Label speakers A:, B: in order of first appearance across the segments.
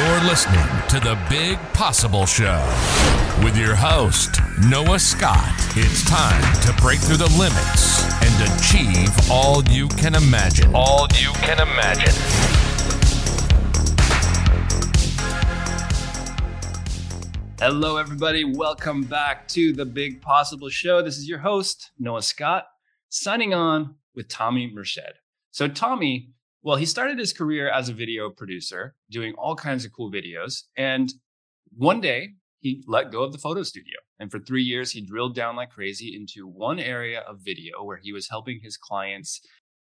A: You're listening to The Big Possible Show with your host, Noah Scott. It's time to break through the limits and achieve all you can imagine. All you can imagine.
B: Hello, everybody. Welcome back to the Big Possible Show. This is your host, Noah Scott, signing on with Tommi Murshed. So, Tommi well, he started his career as a video producer, doing all kinds of cool videos. And one day he let go of the photo studio. And for three years, he drilled down like crazy into one area of video where he was helping his clients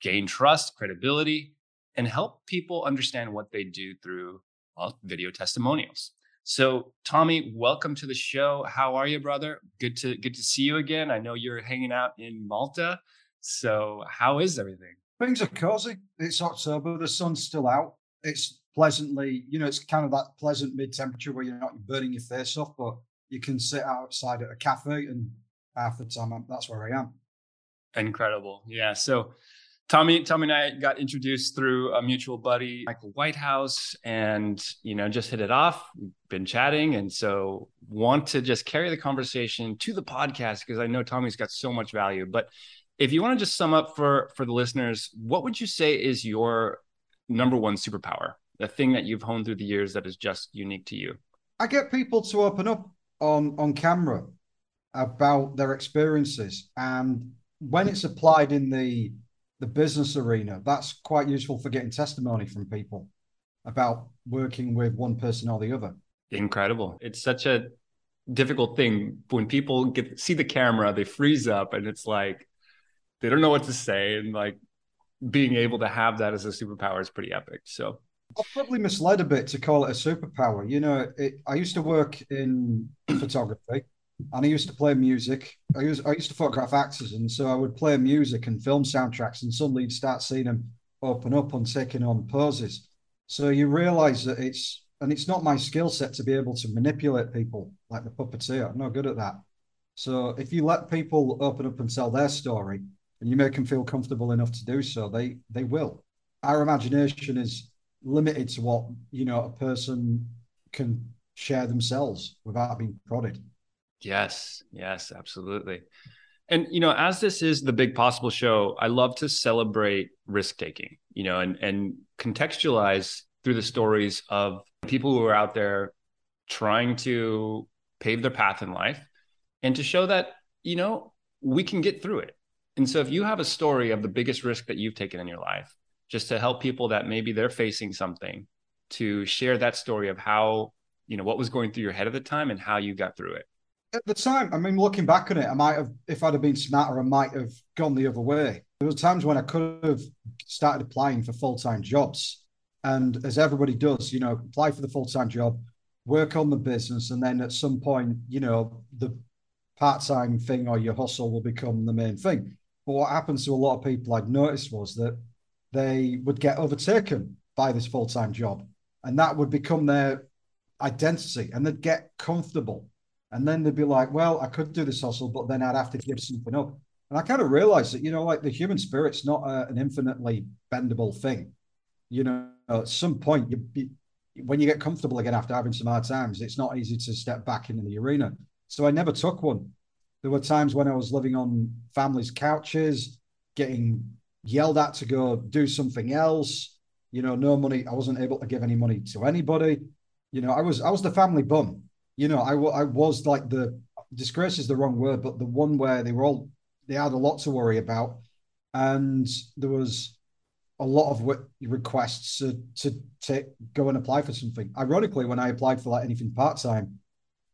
B: gain trust, credibility, and help people understand what they do through well, video testimonials. So, Tommi, welcome to the show. How are you, brother? Good to good to see you again. I know you're hanging out in Malta. So, how is everything?
C: Things are cozy. It's October. The sun's still out. It's pleasantly, you know, it's kind of that pleasant mid temperature where you're not burning your face off, but you can sit outside at a cafe and half the time I'm, that's where I am.
B: Incredible. Yeah. So, Tommi, Tommi and I got introduced through a mutual buddy, Michael Whitehouse, and you know, just hit it off. We've been chatting, and so want to just carry the conversation to the podcast because I know Tommi's got so much value. But if you want to just sum up for for the listeners, what would you say is your number one superpower? The thing that you've honed through the years that is just unique to you.
C: I get people to open up on on camera about their experiences, and when it's applied in the the business arena, that's quite useful for getting testimony from people about working with one person or the other.
B: Incredible! It's such a difficult thing when people get see the camera, they freeze up, and it's like they don't know what to say and like being able to have that as a superpower is pretty epic so
C: I'm probably misled a bit to call it a superpower. You know, it, I used to work in photography, and I used to play music. I used I used to photograph actors, and so I would play music and film soundtracks, and suddenly you'd start seeing them open up and taking on poses. So you realise that it's and it's not my skill set to be able to manipulate people like the puppeteer. I'm not good at that. So if you let people open up and tell their story, and you make them feel comfortable enough to do so, they they will. Our imagination is limited to what you know a person can share themselves without being prodded.
B: Yes, yes, absolutely. And you know, as this is the big possible show, I love to celebrate risk taking, you know, and and contextualize through the stories of people who are out there trying to pave their path in life and to show that, you know, we can get through it and so if you have a story of the biggest risk that you've taken in your life, just to help people that maybe they're facing something, to share that story of how, you know, what was going through your head at the time and how you got through it.
C: At the time, I mean, looking back on it, I might have, if I'd have been smarter, I might have gone the other way. There were times when I could have started applying for full time jobs. And as everybody does, you know, apply for the full time job, work on the business, and then at some point, you know, the part time thing or your hustle will become the main thing. But what happens to a lot of people I'd noticed was that they would get overtaken by this full time job, and that would become their identity, and they'd get comfortable. And then they'd be like, well, I could do this hustle, but then I'd have to give something up. And I kind of realized that, you know, like the human spirit's not a, an infinitely bendable thing. You know, at some point, you, you, when you get comfortable again after having some hard times, it's not easy to step back into the arena. So I never took one. There were times when I was living on families' couches, getting yelled at to go do something else. You know, no money. I wasn't able to give any money to anybody. You know, I was I was the family bum. You know, I, I was like the disgrace is the wrong word, but the one where they were all they had a lot to worry about, and there was a lot of requests to to take go and apply for something. Ironically, when I applied for like anything part time,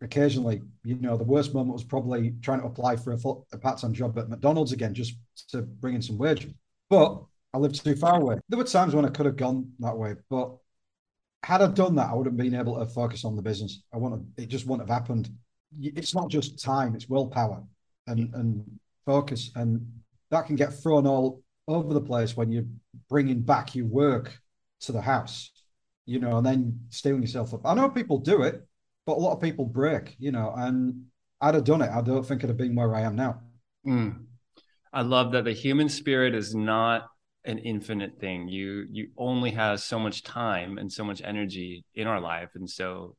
C: occasionally, you know, the worst moment was probably trying to apply for a, full, a part-time job at McDonald's again, just to bring in some wage. But I lived too far away. There were times when I could have gone that way, but had I done that, I would have been able to focus on the business. I want to, it just wouldn't have happened. It's not just time; it's willpower and and focus, and that can get thrown all over the place when you're bringing back your work to the house, you know, and then stealing yourself up. I know people do it, but a lot of people break, you know, and I'd have done it. I don't think I'd have been where I am now.
B: Mm. I love that the human spirit is not an infinite thing. You you only have so much time and so much energy in our life, and so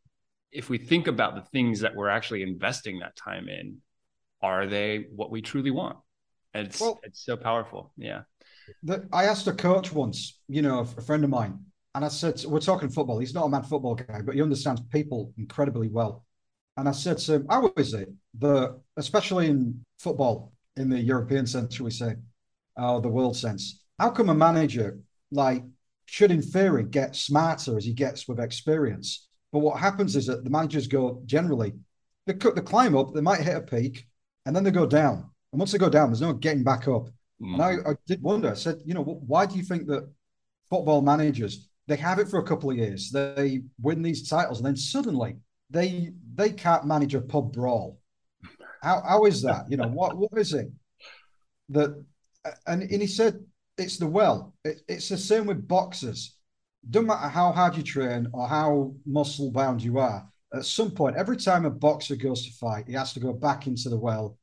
B: if we think about the things that we're actually investing that time in, are they what we truly want? And it's well, it's so powerful. Yeah.
C: The, I asked a coach once, you know, a friend of mine, and I said, "We're talking football. He's not a mad football guy, but he understands people incredibly well." And I said to him, "How is it that, especially in football, in the European sense, shall we say, or the world sense, how come a manager like should in theory get smarter as he gets with experience? But what happens is that the managers go generally, they, they climb up, they might hit a peak, and then they go down. And once they go down, there's no getting back up. Mm. And I, I did wonder. I said, you know, why do you think that football managers they have it for a couple of years, they win these titles, and then suddenly they they can't manage a pub brawl? How how is that? You know, what what is it that? And and he said it's the well. It, it's the same with boxers. Doesn't matter how hard you train or how muscle bound you are. At some point, every time a boxer goes to fight, he has to go back into the well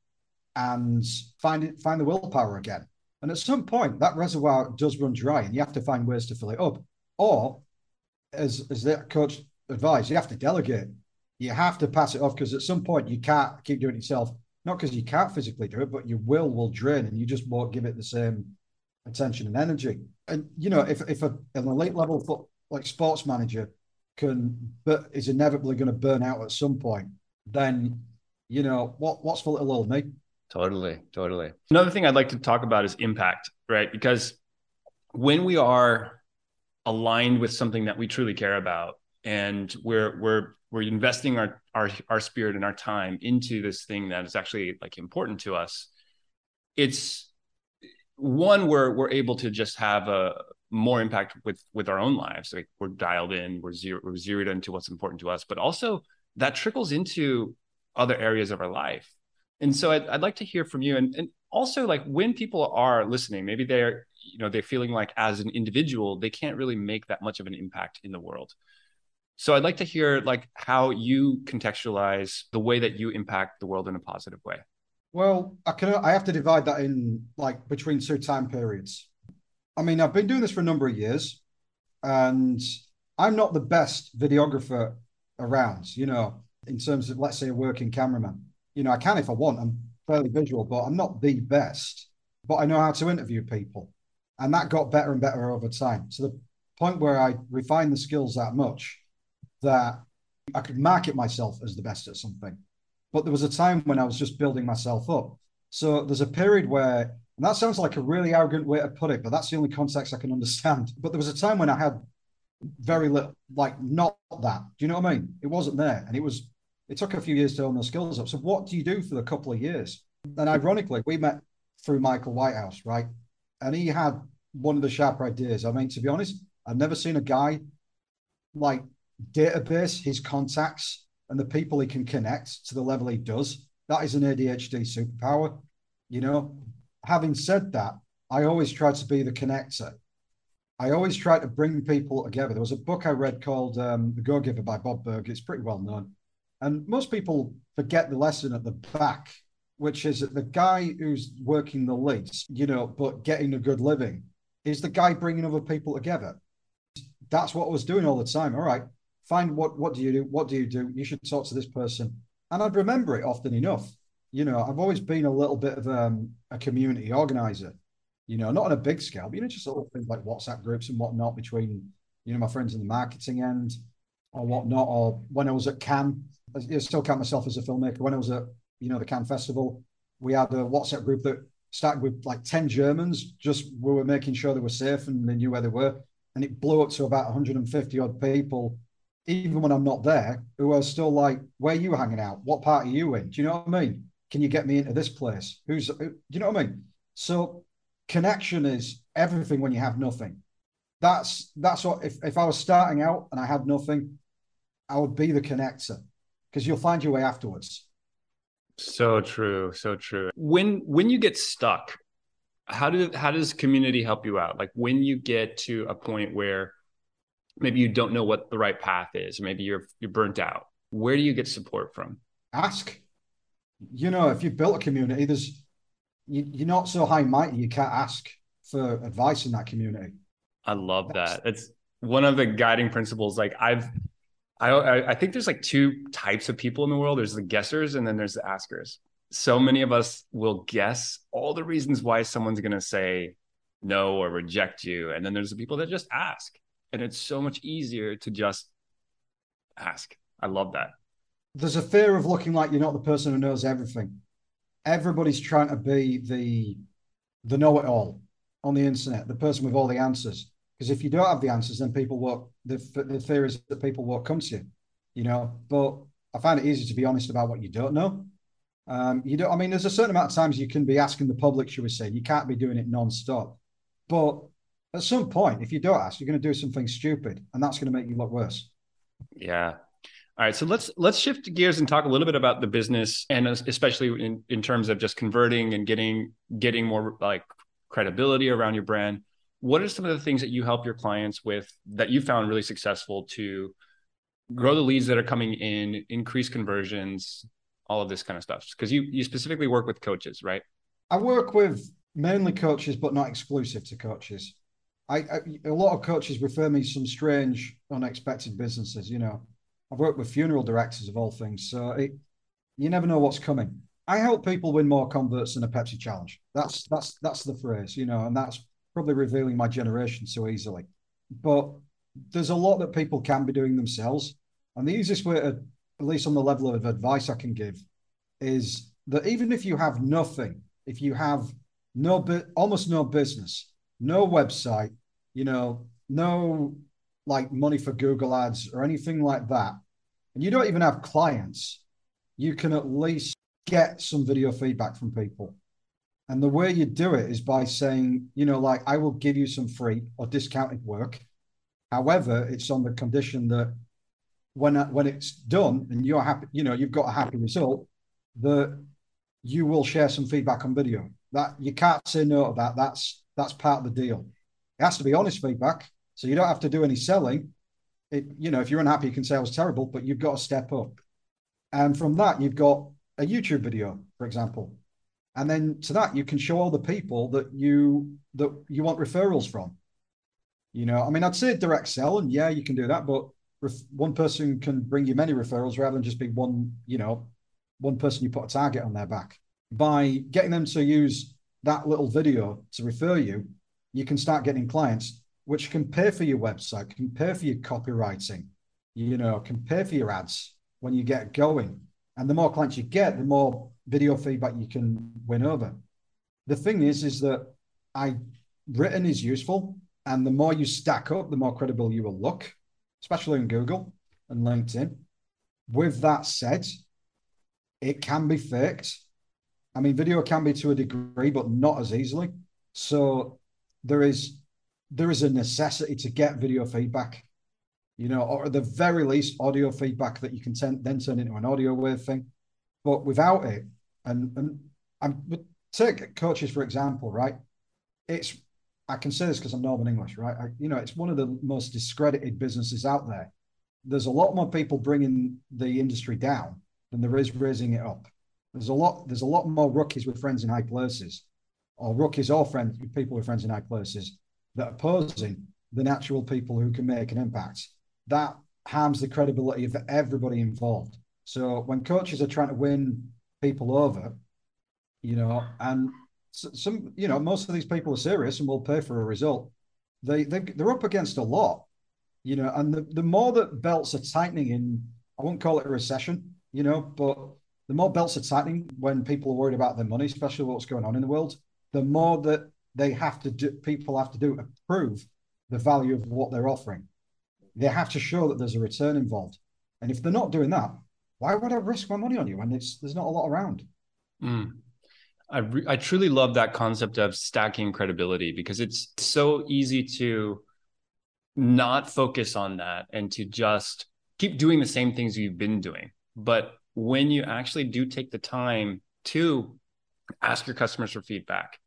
C: and find it, find the willpower again. And at some point, that reservoir does run dry, and you have to find ways to fill it up. Or, as as that coach advised, you have to delegate. You have to pass it off because at some point you can't keep doing it yourself. Not because you can't physically do it, but your will will drain, and you just won't give it the same attention and energy. And you know, if if a, an elite level foot, like sports manager can but is inevitably going to burn out at some point, then you know what what's for little old me.
B: Totally, totally. Another thing I'd like to talk about is impact, right? Because when we are aligned with something that we truly care about. And we're we're we're investing our our our spirit and our time into this thing that is actually like important to us. It's one we're we're able to just have a more impact with with our own lives. Like we're dialed in we're zero we're zeroed into what's important to us but also that trickles into other areas of our life. And so I'd, I'd like to hear from you. And, and also like when people are listening maybe they're you know they're feeling like as an individual they can't really make that much of an impact in the world so i'd like to hear like how you contextualize the way that you impact the world in a positive way
C: well, I can I have to divide that in like between two time periods. I mean, I've been doing this for a number of years, and I'm not the best videographer around, you know, in terms of let's say a working cameraman. You know, I can if I want. I'm fairly visual, but I'm not the best. But I know how to interview people. And that got better and better over time. To the point where I refined the skills that much that I could market myself as the best at something. But there was a time when I was just building myself up. So there's a period where, and that sounds like a really arrogant way to put it, but that's the only context I can understand. But there was a time when I had very little, like not that. Do you know what I mean? It wasn't there. And it was, it took a few years to own those skills up. So what do you do for the couple of years? And ironically, we met through Michael Whitehouse, right? And he had one of the sharper ideas. I mean, to be honest, I've never seen a guy like database his contacts and the people he can connect to the level he does, that is an ADHD superpower. You know, having said that, I always try to be the connector. I always try to bring people together. There was a book I read called um, The Go Giver by Bob Burg. It's pretty well known. And most people forget the lesson at the back, which is that the guy who's working the least, you know, but getting a good living is the guy bringing other people together. That's what I was doing all the time. All right, find what what do you do? What do you do? You should talk to this person. And i'd remember it often enough. You know i've always been a little bit of um, a community organizer you know not on a big scale but you know just little things like whatsapp groups and whatnot between you know my friends in the marketing end or whatnot or when i was at cannes i still count myself as a filmmaker. When i was at you know the cannes festival we had a whatsapp group that started with like 10 germans just we were making sure they were safe and they knew where they were and it blew up to about 150 odd people even when I'm not there, who are still like, where are you hanging out? What part are you in? Do you know what I mean? Can you get me into this place? Who's, who, do you know what I mean? So connection is everything when you have nothing. That's that's what if, if I was starting out and I had nothing, I would be the connector because you'll find your way afterwards.
B: So true, so true. When when you get stuck, how do how does community help you out? Like when you get to a point where maybe you don't know what the right path is, or maybe you're you're burnt out. Where do you get support from?
C: Ask. You know, if you built a community, there's you, you're not so high mighty you can't ask for advice in that community.
B: I love that. It's one of the guiding principles. Like I've, I, I think there's like two types of people in the world. There's the guessers and then there's the askers. So many of us will guess all the reasons why someone's going to say no or reject you. And then there's the people that just ask. And it's so much easier to just ask. I love that.
C: There's a fear of looking like you're not the person who knows everything. Everybody's trying to be the the know-it-all on the internet, the person with all the answers. Because if you don't have the answers, then people won't. The, the fear is that people won't come to you, you know. But I find it easy to be honest about what you don't know. Um, you don't. I mean, there's a certain amount of times you can be asking the public, should we say? You can't be doing it non-stop. But at some point, if you don't ask, you're going to do something stupid, and that's going to make you look worse.
B: Yeah. All right, so let's let's shift gears and talk a little bit about the business, and especially in, in terms of just converting and getting getting more like credibility around your brand. What are some of the things that you help your clients with that you found really successful to grow the leads that are coming in, increase conversions, all of this kind of stuff? Because you you specifically work with coaches, right?
C: I work with mainly coaches, but not exclusive to coaches. I, I, a lot of coaches refer me some strange, unexpected businesses. You know, I've worked with funeral directors of all things, so it, you never know what's coming. I help people win more converts than a Pepsi challenge. That's that's that's the phrase, you know, and that's probably revealing my generation so easily. But there's a lot that people can be doing themselves, and the easiest way to, at least on the level of advice I can give, is that even if you have nothing, if you have no almost no business, no website, you know, no like money for Google ads or anything like that, and you don't even have clients, you can at least get some video feedback from people. And the way you do it is by saying, you know, like, I will give you some free or discounted work. However, it's on the condition that when when it's done and you're happy, you know, you've got a happy result, that you will share some feedback on video. That you can't say no to that. That's that's part of the deal. It has to be honest feedback, so you don't have to do any selling. It, you know, if you're unhappy, you can say I was terrible, but you've got to step up. And from that, you've got a YouTube video, for example, and then to that you can show all the people that you that you want referrals from. You know, I mean, I'd say direct sell, and yeah, you can do that, but one person can bring you many referrals rather than just be one. You know, one person you put a target on their back by getting them to use that little video to refer you, you can start getting clients which can pay for your website, can pay for your copywriting, you know, can pay for your ads when you get going. And the more clients you get, the more video feedback you can win over. The thing is, is that I written is useful, and the more you stack up, the more credible you will look, especially in Google and LinkedIn. With that said, it can be faked. I mean, video can be to a degree, but not as easily. So there is there is a necessity to get video feedback, you know, or at the very least, audio feedback that you can ten, then turn into an audio wave thing. But without it, and and I'm take coaches for example, right? It's I can say this because I'm Northern English, right? I, you know, it's one of the most discredited businesses out there. There's a lot more people bringing the industry down than there is raising it up. There's a lot. There's a lot more rookies with friends in high places, or rookies or friends people with friends in high places that are posing the natural people who can make an impact. That harms the credibility of everybody involved. So when coaches are trying to win people over, you know, and some, you know, most of these people are serious and will pay for a result. They, they they're up against a lot, you know, and the, the more that belts are tightening in, I won't call it a recession, you know, but the more belts are tightening when people are worried about their money, especially what's going on in the world, the more that they have to do, people have to do to prove the value of what they're offering. They have to show that there's a return involved. And if they're not doing that, why would I risk my money on you when it's there's not a lot around?
B: Mm. I re- I truly love that concept of stacking credibility because it's so easy to not focus on that and to just keep doing the same things you've been doing. But when you actually do take the time to ask your customers for feedback,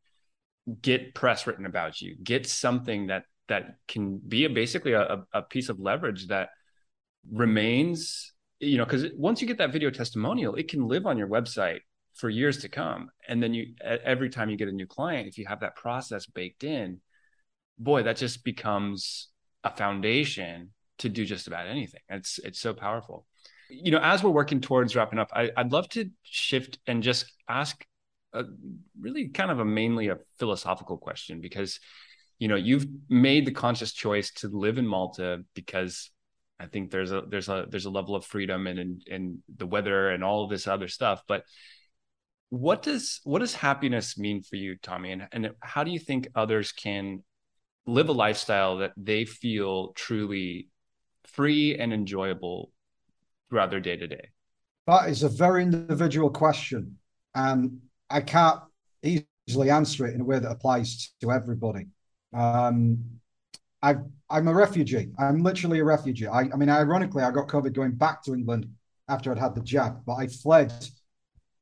B: get press written about you, get something that that can be a, basically a, a piece of leverage that remains, you know, because once you get that video testimonial, it can live on your website for years to come. And then you every time you get a new client, if you have that process baked in, boy, that just becomes a foundation to do just about anything. It's it's so powerful. You know, as we're working towards wrapping up, I, would love to shift and just ask a really kind of a mainly a philosophical question because you know you've made the conscious choice to live in Malta because I think there's a there's a there's a level of freedom and and, and the weather and all of this other stuff. But what does what does happiness mean for you, Tommi? And and how do you think others can live a lifestyle that they feel truly free and enjoyable throughout their day to day?
C: That is a very individual question. And I can't easily answer it in a way that applies to everybody. Um, i am a refugee. I'm literally a refugee. I, I mean, ironically, I got COVID going back to England after I'd had the jab, but I fled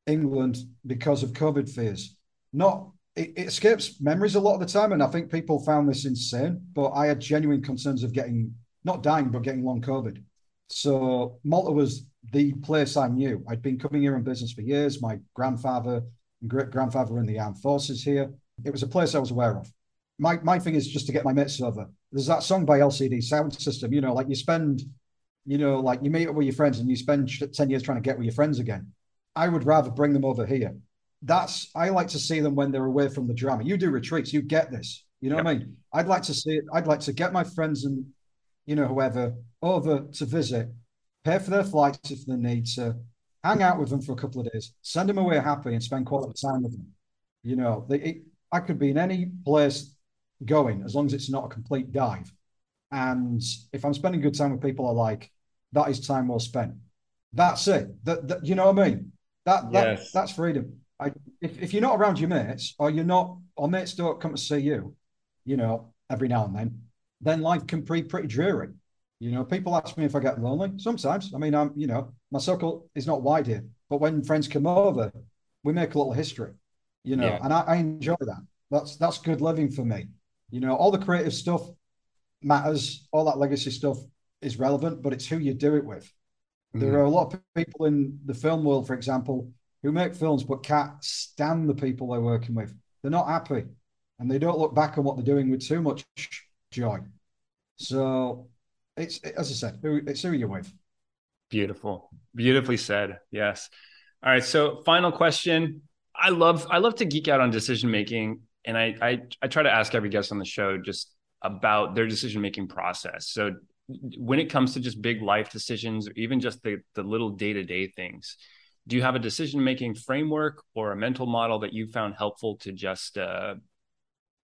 C: England because of COVID fears. Not it, it, escapes memories a lot of the time, and I think people found this insane. But I had genuine concerns of getting not dying, but getting long COVID. So Malta was the place I knew. I'd been coming here on business for years. My grandfather and great grandfather were in the armed forces here. It was a place I was aware of. My my thing is just to get my mates over. There's that song by LCD Soundsystem. You know, like you spend, you know, like you meet up with your friends and you spend ten years trying to get with your friends again. I would rather bring them over here. That's I like to see them when they're away from the drama. You do retreats, you get this. You know yep. what I mean? I'd like to see it. I'd like to get my friends and you know whoever over to visit, pay for their flights if they need to, hang out with them for a couple of days, send them away happy, and spend quality time with them. You know, they, it, I could be in any place going as long as it's not a complete dive. And if I'm spending good time with people I like, that is time well spent. That's it. That, that you know what I mean? That, that yes. that's freedom. I, if, if you're not around your mates or you're not or mates don't come to see you, you know, every now and then, then life can be pretty dreary. You know, people ask me if I get lonely. Sometimes. I mean, I'm, you know, my circle is not wide here, but when friends come over, we make a little history. You know, yeah. and I, I enjoy that. That's that's good living for me. You know, all the creative stuff matters. All that legacy stuff is relevant, but it's who you do it with. Mm-hmm. There are a lot of people in the film world, for example, who make films but can't stand the people they're working with. They're not happy, and they don't look back on what they're doing with too much joy. So it's as I said, it's who you're with.
B: Beautiful, beautifully said. Yes. All right. So, final question. I love I love to geek out on decision making, and I I, I try to ask every guest on the show just about their decision making process. So, when it comes to just big life decisions, or even just the the little day to day things, do you have a decision making framework or a mental model that you found helpful to just uh,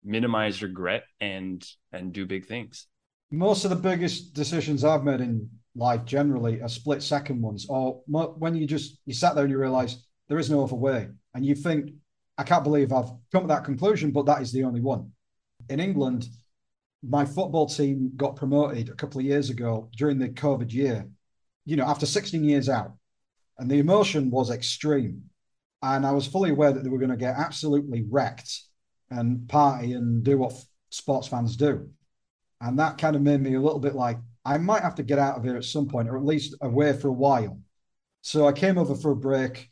B: minimize regret and and do big things?
C: most of the biggest decisions I've made in life generally are split second ones, or when you just you sat there and you realize there is no other way, and you think, I can't believe I've come to that conclusion, but that is the only one. In England, my football team got promoted a couple of years ago during the COVID year. You know, after 16 years out, and the emotion was extreme, and I was fully aware that they were going to get absolutely wrecked and party and do what sports fans do. And that kind of made me a little bit like, I might have to get out of here at some point, or at least away for a while. So I came over for a break,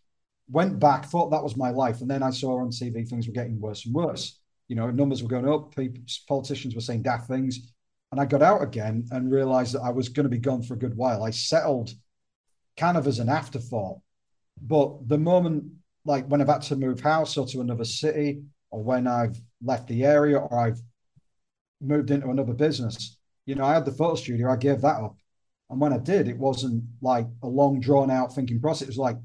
C: went back, thought that was my life. And then I saw on TV things were getting worse and worse. You know, numbers were going up, people, politicians were saying daft things. And I got out again and realized that I was going to be gone for a good while. I settled kind of as an afterthought. But the moment, like when I've had to move house or to another city, or when I've left the area or I've moved into another business. You know, I had the photo studio, I gave that up. And when I did, it wasn't like a long drawn out thinking process. It was like,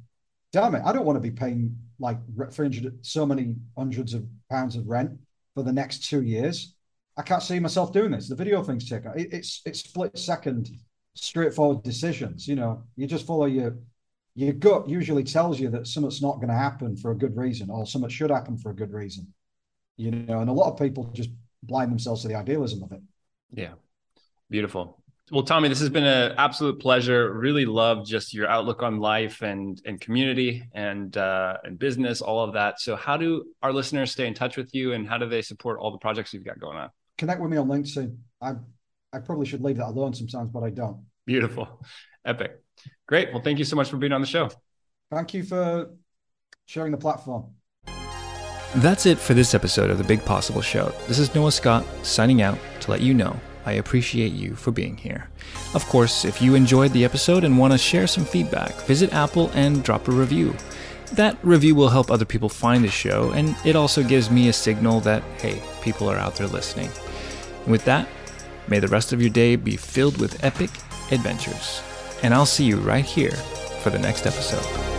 C: damn it, I don't want to be paying like 300, so many hundreds of pounds of rent for the next two years. I can't see myself doing this. The video thing's taken. It, it's it's split second, straightforward decisions. You know, you just follow your your gut. Usually tells you that something's not going to happen for a good reason, or something should happen for a good reason. You know, and a lot of people just blind themselves to the idealism of it.
B: Yeah. Beautiful. Well, Tommi, this has been an absolute pleasure. Really love just your outlook on life and and community and uh, and business, all of that. So, how do our listeners stay in touch with you, and how do they support all the projects you've got going on?
C: Connect with me on LinkedIn. I I probably should leave that alone sometimes, but I don't.
B: Beautiful, epic, great. Well, thank you so much for being on the show.
C: Thank you for sharing the platform.
D: That's it for this episode of The Big Possible Show. This is Noah Scott signing out to let you know I appreciate you for being here. Of course, if you enjoyed the episode and want to share some feedback, visit Apple and drop a review. That review will help other people find the show, and it also gives me a signal that, hey, people are out there listening. With that, may the rest of your day be filled with epic adventures. And I'll see you right here for the next episode.